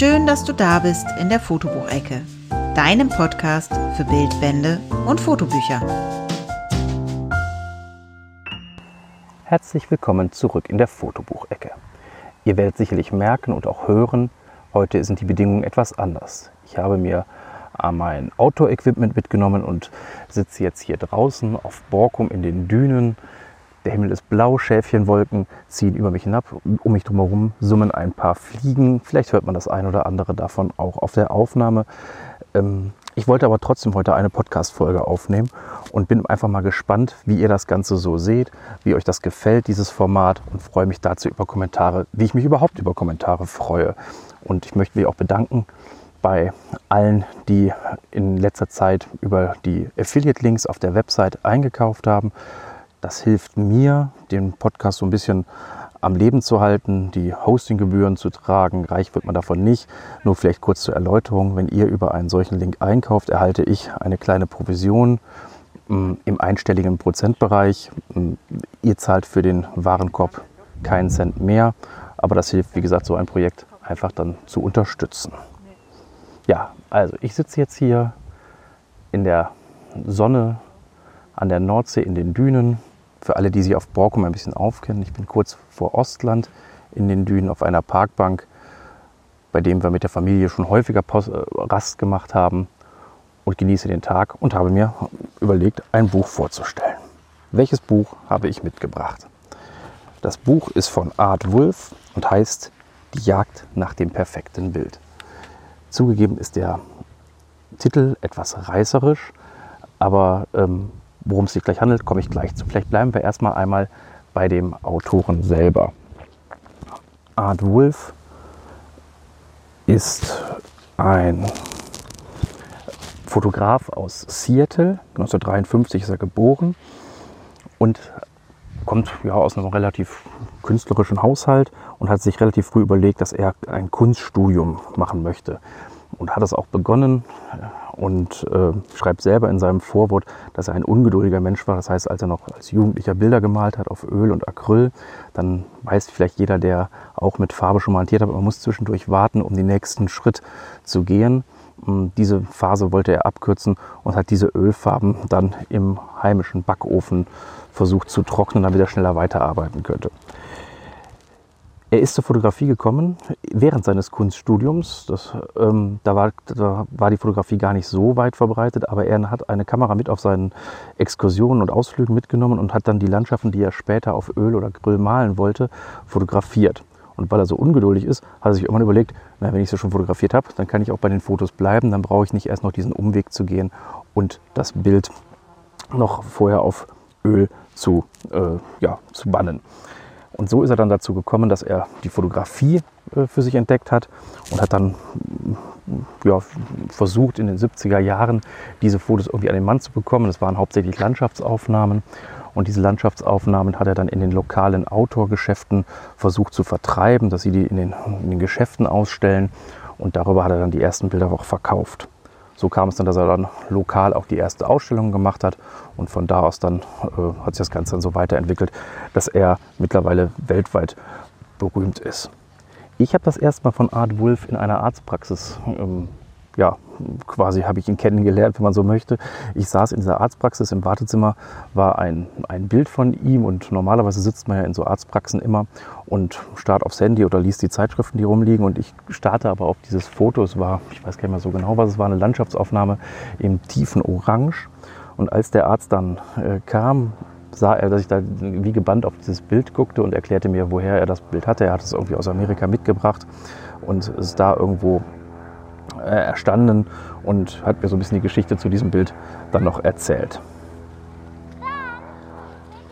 Schön, dass du da bist in der Fotobuchecke, deinem Podcast für Bildbände und Fotobücher. Herzlich willkommen zurück in der Fotobuchecke. Ihr werdet sicherlich merken und auch hören, heute sind die Bedingungen etwas anders. Ich habe mir mein Outdoor-Equipment mitgenommen und sitze jetzt hier draußen auf Borkum in den Dünen. Der Himmel ist blau, Schäfchenwolken ziehen über mich hinab. Um mich drumherum summen ein paar Fliegen. Vielleicht hört man das ein oder andere davon auch auf der Aufnahme. Ähm, ich wollte aber trotzdem heute eine Podcast-Folge aufnehmen und bin einfach mal gespannt, wie ihr das Ganze so seht, wie euch das gefällt, dieses Format und freue mich dazu über Kommentare, wie ich mich überhaupt über Kommentare freue. Und ich möchte mich auch bedanken bei allen, die in letzter Zeit über die Affiliate-Links auf der Website eingekauft haben. Das hilft mir, den Podcast so ein bisschen am Leben zu halten, die Hostinggebühren zu tragen. Reich wird man davon nicht. Nur vielleicht kurz zur Erläuterung. Wenn ihr über einen solchen Link einkauft, erhalte ich eine kleine Provision mm, im einstelligen Prozentbereich. Mm, ihr zahlt für den Warenkorb keinen Cent mehr. Aber das hilft, wie gesagt, so ein Projekt einfach dann zu unterstützen. Ja, also ich sitze jetzt hier in der Sonne an der Nordsee in den Dünen. Für alle, die sich auf Borkum ein bisschen aufkennen, ich bin kurz vor Ostland in den Dünen auf einer Parkbank, bei dem wir mit der Familie schon häufiger äh, Rast gemacht haben und genieße den Tag und habe mir überlegt, ein Buch vorzustellen. Welches Buch habe ich mitgebracht? Das Buch ist von Art Wolf und heißt Die Jagd nach dem perfekten Bild. Zugegeben ist der Titel etwas reißerisch, aber ähm, worum es sich gleich handelt, komme ich gleich zu. Vielleicht bleiben wir erstmal einmal bei dem Autoren selber. Art Wolf ist ein Fotograf aus Seattle. 1953 ist er geboren und kommt ja aus einem relativ künstlerischen Haushalt und hat sich relativ früh überlegt, dass er ein Kunststudium machen möchte. Und hat es auch begonnen und äh, schreibt selber in seinem Vorwort, dass er ein ungeduldiger Mensch war. Das heißt, als er noch als Jugendlicher Bilder gemalt hat auf Öl und Acryl, dann weiß vielleicht jeder, der auch mit Farbe schon mal hantiert hat, man muss zwischendurch warten, um den nächsten Schritt zu gehen. Diese Phase wollte er abkürzen und hat diese Ölfarben dann im heimischen Backofen versucht zu trocknen, damit er schneller weiterarbeiten könnte. Er ist zur Fotografie gekommen während seines Kunststudiums. Das, ähm, da, war, da, war, die Fotografie gar nicht so weit verbreitet, aber er hat eine Kamera mit auf seinen Exkursionen und Ausflügen mitgenommen und hat dann die Landschaften, die er später auf Öl oder Grill malen wollte, fotografiert. Und weil er so ungeduldig ist, hat er sich irgendwann überlegt, na, wenn ich sie schon fotografiert habe, dann kann ich auch bei den Fotos bleiben, dann brauche ich nicht erst noch diesen Umweg zu gehen und das Bild noch vorher auf Öl zu, äh, ja, zu bannen. Und so ist er dann dazu gekommen, dass er die Fotografie äh, für sich entdeckt hat und hat dann ja, versucht in den 70er Jahren diese Fotos irgendwie an den Mann zu bekommen. Das waren hauptsächlich Landschaftsaufnahmen. Und diese Landschaftsaufnahmen hat er dann in den lokalen Outdoor-Geschäften versucht zu vertreiben, dass sie die in den, in den Geschäften ausstellen. Und darüber hat er dann die ersten Bilder auch verkauft so kam es dann, dass er dann lokal auch die erste Ausstellung gemacht hat und von da aus dann äh, hat sich das Ganze dann so weiterentwickelt, dass er mittlerweile weltweit berühmt ist. Ich habe das erste Mal von Art Wolf in einer Arztpraxis ähm, ja, quasi habe ich ihn kennengelernt, wenn man so möchte. Ich saß in dieser Arztpraxis im Wartezimmer, war ein, ein Bild von ihm und normalerweise sitzt man ja in so Arztpraxen immer und starrt aufs Handy oder liest die Zeitschriften, die rumliegen und ich starte aber auf dieses Foto. Es war, ich weiß gar nicht mehr so genau, was es war, eine Landschaftsaufnahme im tiefen Orange. Und als der Arzt dann äh, kam, sah er, dass ich da wie gebannt auf dieses Bild guckte und erklärte mir, woher er das Bild hatte. Er hat es irgendwie aus Amerika mitgebracht und ist da irgendwo äh, erstanden und hat mir so ein bisschen die Geschichte zu diesem Bild dann noch erzählt.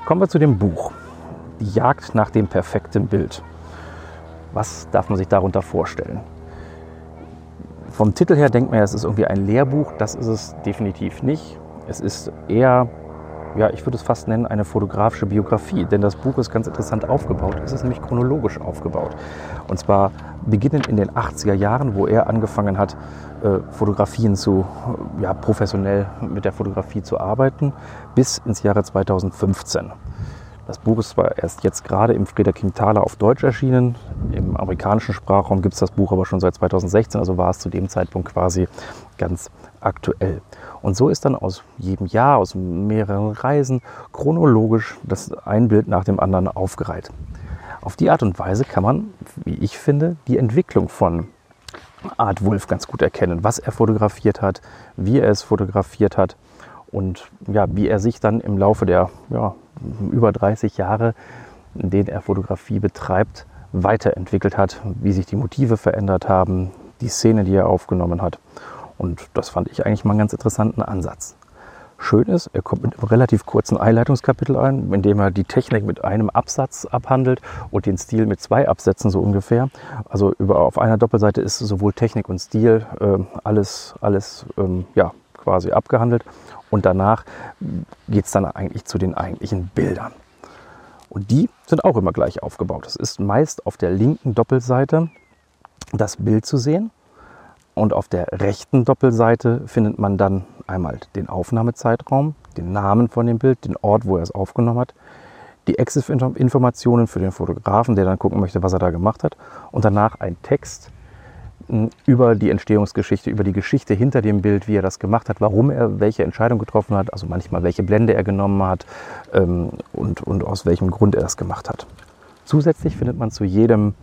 Kommen wir zu dem Buch. Die Jagd nach dem perfekten Bild. Was darf man sich darunter vorstellen? Vom Titel her denkt man ja, es ist irgendwie ein Lehrbuch. Das ist es definitiv nicht. Es ist eher ja, ich würde es fast nennen, eine fotografische Biografie. Denn das Buch ist ganz interessant aufgebaut. Es ist nämlich chronologisch aufgebaut. Und zwar beginnend in den 80er Jahren, wo er angefangen hat, äh, Fotografien zu, ja, professionell mit der Fotografie zu arbeiten, bis ins Jahre 2015. Das Buch ist zwar erst jetzt gerade im Friederking Thaler auf Deutsch erschienen, im amerikanischen Sprachraum gibt es das Buch aber schon seit 2016, also war es zu dem Zeitpunkt quasi ganz aktuell. Und so ist dann aus jedem Jahr, aus mehreren Reisen chronologisch das ein Bild nach dem anderen aufgereiht. Auf die Art und Weise kann man, wie ich finde, die Entwicklung von Art Wolf ganz gut erkennen, was er fotografiert hat, wie er es fotografiert hat und ja, wie er sich dann im Laufe der ja, über 30 Jahre, in denen er Fotografie betreibt, weiterentwickelt hat, wie sich die Motive verändert haben, die Szene, die er aufgenommen hat. Und das fand ich eigentlich mal einen ganz interessanten Ansatz. Schön ist, er kommt mit einem relativ kurzen Einleitungskapitel ein, in dem er die Technik mit einem Absatz abhandelt und den Stil mit zwei Absätzen so ungefähr. Also über, auf einer Doppelseite ist sowohl Technik und Stil äh, alles, alles ähm, ja, quasi abgehandelt. Und danach geht es dann eigentlich zu den eigentlichen Bildern. Und die sind auch immer gleich aufgebaut. Es ist meist auf der linken Doppelseite das Bild zu sehen. Und auf der rechten Doppelseite findet man dann einmal den Aufnahmezeitraum, den Namen von dem Bild, den Ort, wo er es aufgenommen hat, die Exif-Informationen für den Fotografen, der dann gucken möchte, was er da gemacht hat. Und danach ein Text, über die Entstehungsgeschichte, über die Geschichte hinter dem Bild, wie er das gemacht hat, warum er welche Entscheidung getroffen hat, also manchmal welche Blende er genommen hat ähm, und, und aus welchem Grund er das gemacht hat. Zusätzlich findet man zu jedem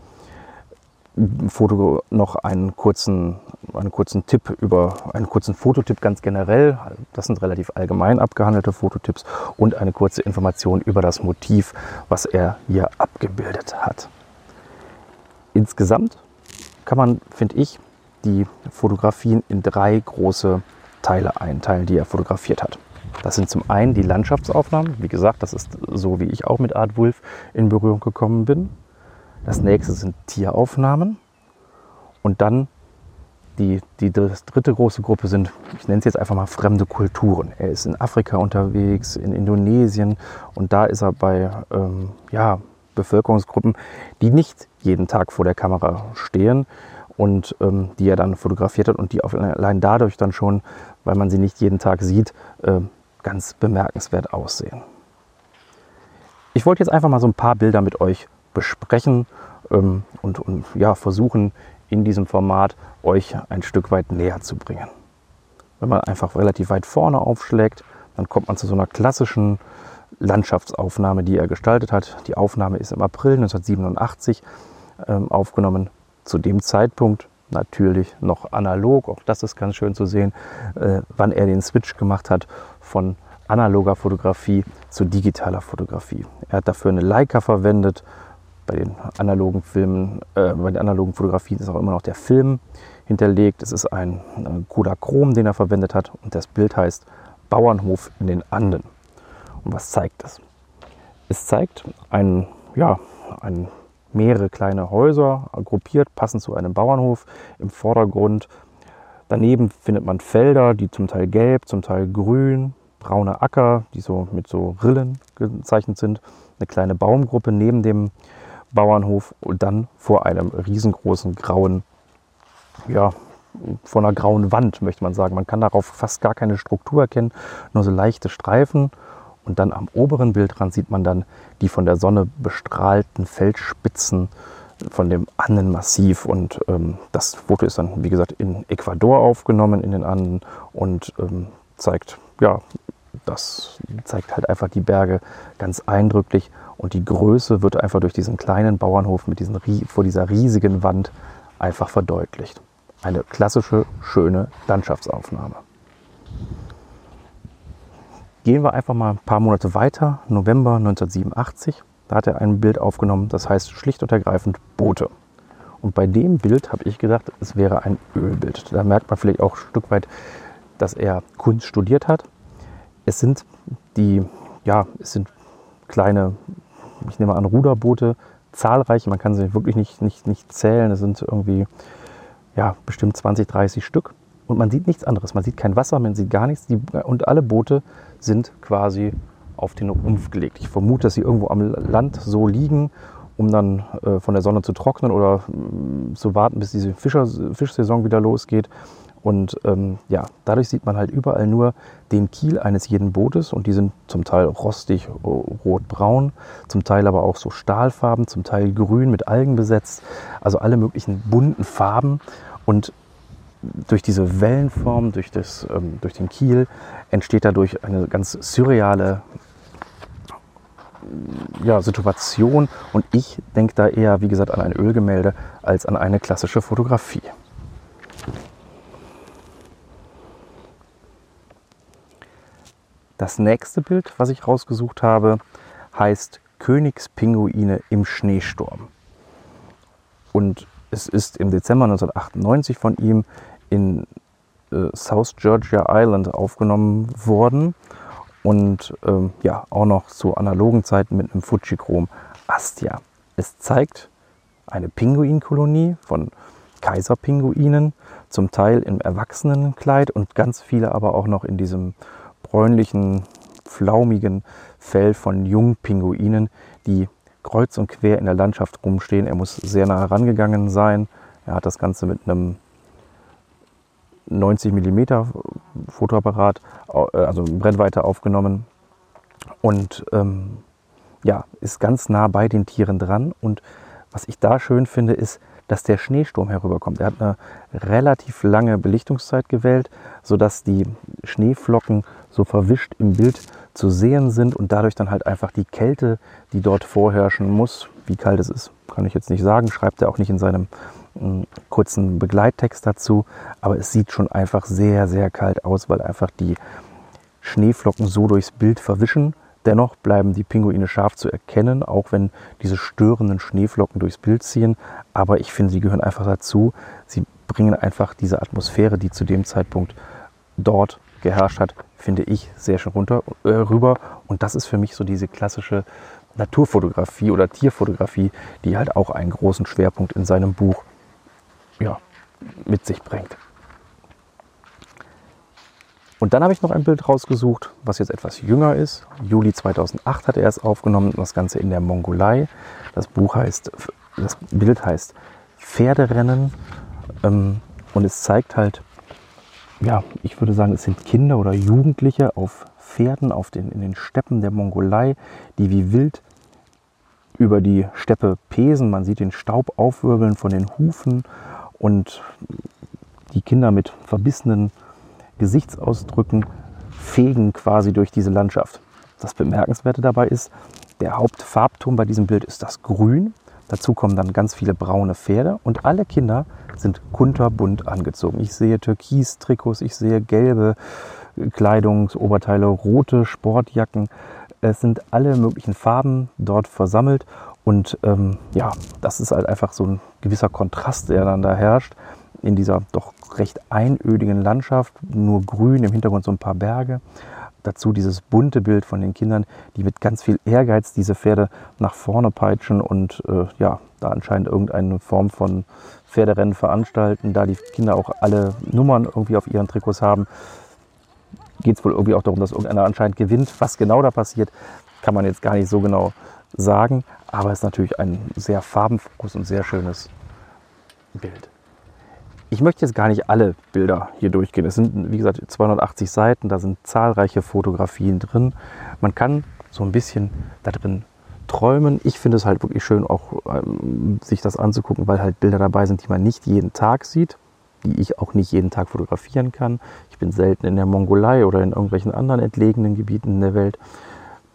Foto noch einen kurzen, einen kurzen Tipp über einen kurzen Fototipp ganz generell. Das sind relativ allgemein abgehandelte Fototipps und eine kurze Information über das Motiv, was er hier abgebildet hat. Insgesamt kann man, finde ich, die Fotografien in drei große Teile einteilen, die er fotografiert hat. Das sind zum einen die Landschaftsaufnahmen. Wie gesagt, das ist so, wie ich auch mit Art Wolf in Berührung gekommen bin. Das nächste sind Tieraufnahmen. Und dann die, die dritte große Gruppe sind, ich nenne es jetzt einfach mal fremde Kulturen. Er ist in Afrika unterwegs, in Indonesien und da ist er bei ähm, ja, Bevölkerungsgruppen, die nicht jeden Tag vor der Kamera stehen und ähm, die er dann fotografiert hat und die allein dadurch dann schon, weil man sie nicht jeden Tag sieht, äh, ganz bemerkenswert aussehen. Ich wollte jetzt einfach mal so ein paar Bilder mit euch besprechen ähm, und, und ja, versuchen in diesem Format euch ein Stück weit näher zu bringen. Wenn man einfach relativ weit vorne aufschlägt, dann kommt man zu so einer klassischen Landschaftsaufnahme, die er gestaltet hat. Die Aufnahme ist im April 1987 ähm, aufgenommen. Zu dem Zeitpunkt natürlich noch analog, auch das ist ganz schön zu sehen, äh, wann er den Switch gemacht hat von analoger Fotografie zu digitaler Fotografie. Er hat dafür eine Leica verwendet. Bei den analogen Filmen, äh, bei den analogen Fotografien ist auch immer noch der Film hinterlegt. Es ist ein äh, Kodachrom, den er verwendet hat und das Bild heißt Bauernhof in den Anden. Und was zeigt es? Es zeigt ein, ja, ein, mehrere kleine Häuser gruppiert, passend zu einem Bauernhof im Vordergrund. Daneben findet man Felder, die zum Teil gelb, zum Teil grün, braune Acker, die so mit so Rillen gezeichnet sind. Eine kleine Baumgruppe neben dem Bauernhof und dann vor einem riesengroßen grauen, ja, vor einer grauen Wand, möchte man sagen. Man kann darauf fast gar keine Struktur erkennen, nur so leichte Streifen und dann am oberen Bildrand sieht man dann die von der Sonne bestrahlten Felsspitzen von dem Annenmassiv. Und ähm, das Foto ist dann, wie gesagt, in Ecuador aufgenommen, in den Anden und ähm, zeigt, ja, das zeigt halt einfach die Berge ganz eindrücklich. Und die Größe wird einfach durch diesen kleinen Bauernhof mit diesen, vor dieser riesigen Wand einfach verdeutlicht. Eine klassische, schöne Landschaftsaufnahme. Gehen wir einfach mal ein paar Monate weiter, November 1987. Da hat er ein Bild aufgenommen, das heißt schlicht und ergreifend Boote. Und bei dem Bild habe ich gedacht, es wäre ein Ölbild. Da merkt man vielleicht auch ein Stück weit, dass er Kunst studiert hat. Es sind die, ja, es sind kleine, ich nehme an, Ruderboote, zahlreiche, man kann sie wirklich nicht, nicht, nicht zählen. Es sind irgendwie, ja, bestimmt 20, 30 Stück. Und man sieht nichts anderes. Man sieht kein Wasser, man sieht gar nichts. Die, und alle Boote sind quasi auf den Rumpf gelegt. Ich vermute, dass sie irgendwo am Land so liegen, um dann äh, von der Sonne zu trocknen oder äh, zu warten, bis diese Fischer, Fischsaison wieder losgeht. Und ähm, ja, dadurch sieht man halt überall nur den Kiel eines jeden Bootes und die sind zum Teil rostig rotbraun, zum Teil aber auch so Stahlfarben, zum Teil grün mit Algen besetzt, also alle möglichen bunten Farben und durch diese Wellenform, durch, das, ähm, durch den Kiel entsteht dadurch eine ganz surreale ja, Situation und ich denke da eher, wie gesagt, an ein Ölgemälde als an eine klassische Fotografie. Das nächste Bild, was ich rausgesucht habe, heißt Königspinguine im Schneesturm. Und es ist im Dezember 1998 von ihm in äh, South Georgia Island aufgenommen worden und ähm, ja, auch noch zu analogen Zeiten mit einem Fujichrom Astia. Es zeigt eine Pinguinkolonie von Kaiserpinguinen, zum Teil im Erwachsenenkleid und ganz viele aber auch noch in diesem bräunlichen, flaumigen Fell von Jungpinguinen, die kreuz und quer in der Landschaft rumstehen. Er muss sehr nah herangegangen sein. Er hat das Ganze mit einem 90 mm Fotoapparat, äh, also Brennweite aufgenommen und ähm, ja, ist ganz nah bei den Tieren dran. Und was ich da schön finde, ist, dass der Schneesturm herüberkommt. Er hat eine relativ lange Belichtungszeit gewählt, sodass die Schneeflocken so verwischt im Bild zu sehen sind und dadurch dann halt einfach die Kälte, die dort vorherrschen muss, wie kalt es ist, kann ich jetzt nicht sagen, schreibt er auch nicht in seinem äh, kurzen Begleittext dazu, aber es sieht schon einfach sehr, sehr kalt aus, weil einfach die Schneeflocken so durchs Bild verwischen. Dennoch bleiben die Pinguine scharf zu erkennen, auch wenn diese störenden Schneeflocken durchs Bild ziehen. Aber ich finde, sie gehören einfach dazu. Sie bringen einfach diese Atmosphäre, die zu dem Zeitpunkt dort geherrscht hat, finde ich sehr schön runter, äh, rüber. Und das ist für mich so diese klassische Naturfotografie oder Tierfotografie, die halt auch einen großen Schwerpunkt in seinem Buch ja, mit sich bringt. Und dann habe ich noch ein Bild rausgesucht, was jetzt etwas jünger ist. Juli 2008 hat er es aufgenommen, das Ganze in der Mongolei. Das Buch heißt, das Bild heißt Pferderennen ähm, und es zeigt halt, ja, ich würde sagen, es sind Kinder oder Jugendliche auf Pferden auf den, in den Steppen der Mongolei, die wie wild über die Steppe pesen. Man sieht den Staub aufwirbeln von den Hufen und die Kinder mit verbissenen Gesichtsausdrücken fegen quasi durch diese Landschaft. Das Bemerkenswerte dabei ist, der Hauptfarbton bei diesem Bild ist das Grün. Dazu kommen dann ganz viele braune Pferde und alle Kinder sind kunterbunt angezogen. Ich sehe Türkis-Trikots, ich sehe gelbe Kleidungsoberteile, rote Sportjacken. Es sind alle möglichen Farben dort versammelt und ähm, ja, das ist halt einfach so ein gewisser Kontrast, der dann da herrscht in dieser doch recht einödigen Landschaft. Nur grün, im Hintergrund so ein paar Berge. Dazu dieses bunte Bild von den Kindern, die mit ganz viel Ehrgeiz diese Pferde nach vorne peitschen und äh, ja, da anscheinend irgendeine Form von Pferderennen veranstalten. Da die Kinder auch alle Nummern irgendwie auf ihren Trikots haben, geht es wohl irgendwie auch darum, dass irgendeiner anscheinend gewinnt. Was genau da passiert, kann man jetzt gar nicht so genau sagen. Aber es ist natürlich ein sehr farbenfrohes und sehr schönes Bild. Ich möchte jetzt gar nicht alle Bilder hier durchgehen. Es sind, wie gesagt, 280 Seiten, da sind zahlreiche Fotografien drin. Man kann so ein bisschen da drin träumen. Ich finde es halt wirklich schön, auch ähm, sich das anzugucken, weil halt Bilder dabei sind, die man nicht jeden Tag sieht, die ich auch nicht jeden Tag fotografieren kann. Ich bin selten in der Mongolei oder in irgendwelchen anderen entlegenen Gebieten der Welt.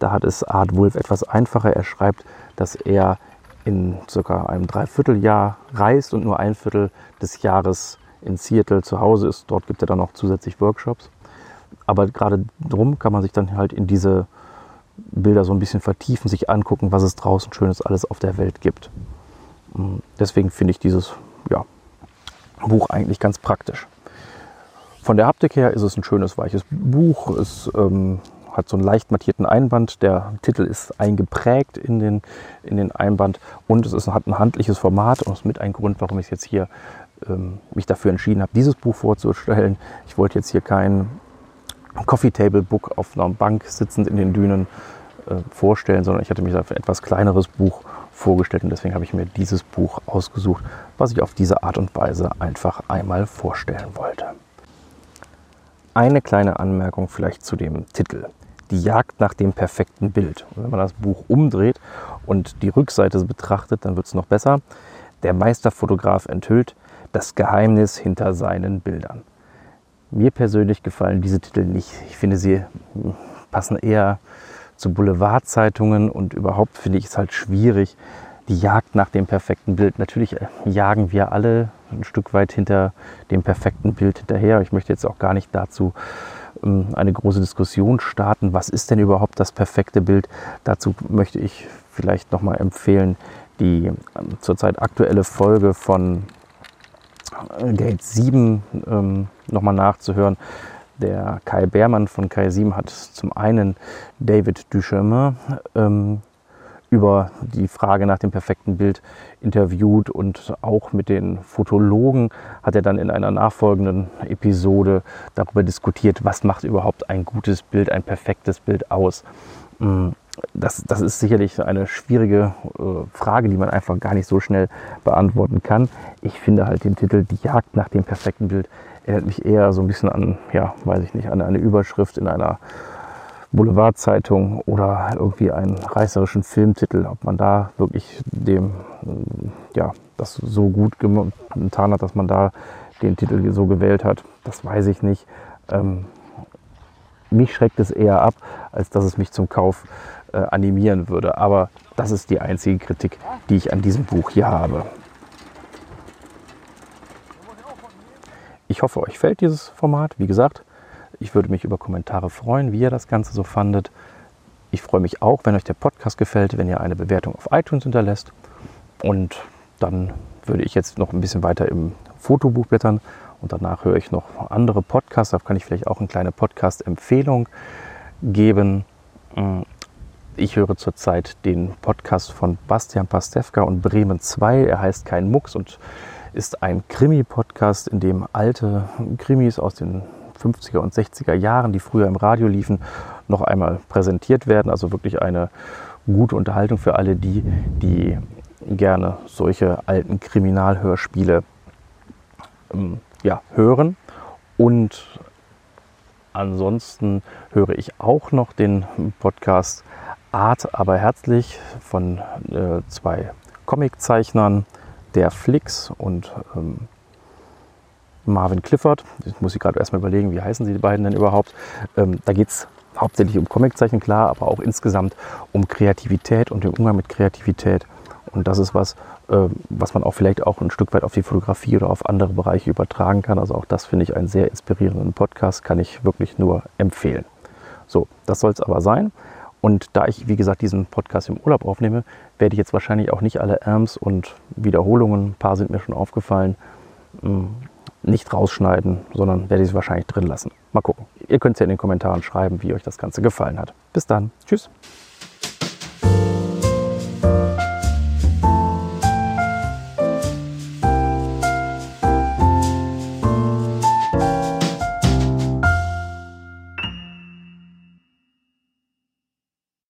Da hat es Art Wolf etwas einfacher. Er schreibt, dass er in circa einem Dreivierteljahr reist und nur ein Viertel des Jahres in Seattle zu Hause ist. Dort gibt er dann noch zusätzlich Workshops. Aber gerade drum kann man sich dann halt in diese Bilder so ein bisschen vertiefen, sich angucken, was es draußen Schönes alles auf der Welt gibt. Deswegen finde ich dieses ja, Buch eigentlich ganz praktisch. Von der Haptik her ist es ein schönes, weiches Buch. Es ähm, hat so einen leicht mattierten Einband. Der Titel ist eingeprägt in den, in den Einband und es ist, hat ein handliches Format und ist mit ein Grund, warum ich jetzt hier ähm, mich dafür entschieden habe, dieses Buch vorzustellen. Ich wollte jetzt hier kein Coffee Table Book auf einer Bank sitzend in den Dünen äh, vorstellen, sondern ich hatte mich dafür etwas kleineres Buch vorgestellt und deswegen habe ich mir dieses Buch ausgesucht, was ich auf diese Art und Weise einfach einmal vorstellen wollte. Eine kleine Anmerkung vielleicht zu dem Titel. Die Jagd nach dem perfekten Bild. Und wenn man das Buch umdreht und die Rückseite betrachtet, dann wird es noch besser. Der Meisterfotograf enthüllt das Geheimnis hinter seinen Bildern. Mir persönlich gefallen diese Titel nicht. Ich finde, sie passen eher zu Boulevardzeitungen und überhaupt finde ich es halt schwierig, die Jagd nach dem perfekten Bild. Natürlich äh, jagen wir alle ein Stück weit hinter dem perfekten Bild hinterher. Ich möchte jetzt auch gar nicht dazu eine große Diskussion starten. Was ist denn überhaupt das perfekte Bild? Dazu möchte ich vielleicht nochmal empfehlen, die ähm, zurzeit aktuelle Folge von äh, Gate 7 ähm, nochmal nachzuhören. Der Kai Beermann von Kai 7 hat zum einen David Duchemin ähm, über die Frage nach dem perfekten Bild interviewt und auch mit den Fotologen hat er dann in einer nachfolgenden Episode darüber diskutiert, was macht überhaupt ein gutes Bild, ein perfektes Bild aus. Mm, das, das ist sicherlich eine schwierige äh, Frage, die man einfach gar nicht so schnell beantworten kann. Ich finde halt den Titel Die Jagd nach dem perfekten Bild erinnert mich eher so ein bisschen an, ja, weiß ich nicht, an eine Überschrift in einer Boulevardzeitung oder irgendwie einen reißerischen Filmtitel, ob man da wirklich dem, ja, das so gut getan hat, dass man da den Titel so gewählt hat, das weiß ich nicht. Ähm, mich schreckt es eher ab, als dass es mich zum Kauf äh, animieren würde. Aber das ist die einzige Kritik, die ich an diesem Buch hier habe. Ich hoffe, euch fällt dieses Format. Wie gesagt, ich würde mich über Kommentare freuen, wie ihr das Ganze so fandet. Ich freue mich auch, wenn euch der Podcast gefällt, wenn ihr eine Bewertung auf iTunes hinterlässt. Und dann würde ich jetzt noch ein bisschen weiter im Fotobuch blättern und danach höre ich noch andere Podcasts. Da kann ich vielleicht auch eine kleine Podcast-Empfehlung geben. Ich höre zurzeit den Podcast von Bastian Pastewka und Bremen 2. Er heißt Kein Mucks und ist ein Krimi-Podcast, in dem alte Krimis aus den 50er und 60er Jahren, die früher im Radio liefen, noch einmal präsentiert werden. Also wirklich eine gute Unterhaltung für alle die, die gerne solche alten Kriminalhörspiele ähm, ja, hören. Und ansonsten höre ich auch noch den Podcast Art aber herzlich von äh, zwei Comiczeichnern, der Flix und ähm, Marvin Clifford. Ich muss ich gerade erstmal überlegen, wie heißen sie die beiden denn überhaupt. Ähm, da geht es hauptsächlich um Comiczeichen, klar, aber auch insgesamt um Kreativität und den Umgang mit Kreativität. Und das ist was, äh, was man auch vielleicht auch ein Stück weit auf die Fotografie oder auf andere Bereiche übertragen kann. Also auch das finde ich einen sehr inspirierenden Podcast, kann ich wirklich nur empfehlen. So, das soll es aber sein. Und da ich, wie gesagt, diesen Podcast im Urlaub aufnehme, werde ich jetzt wahrscheinlich auch nicht alle Erms und Wiederholungen, ein paar sind mir schon aufgefallen, hm, nicht rausschneiden, sondern werde ich sie wahrscheinlich drin lassen. Mal gucken. Ihr könnt es ja in den Kommentaren schreiben, wie euch das Ganze gefallen hat. Bis dann. Tschüss.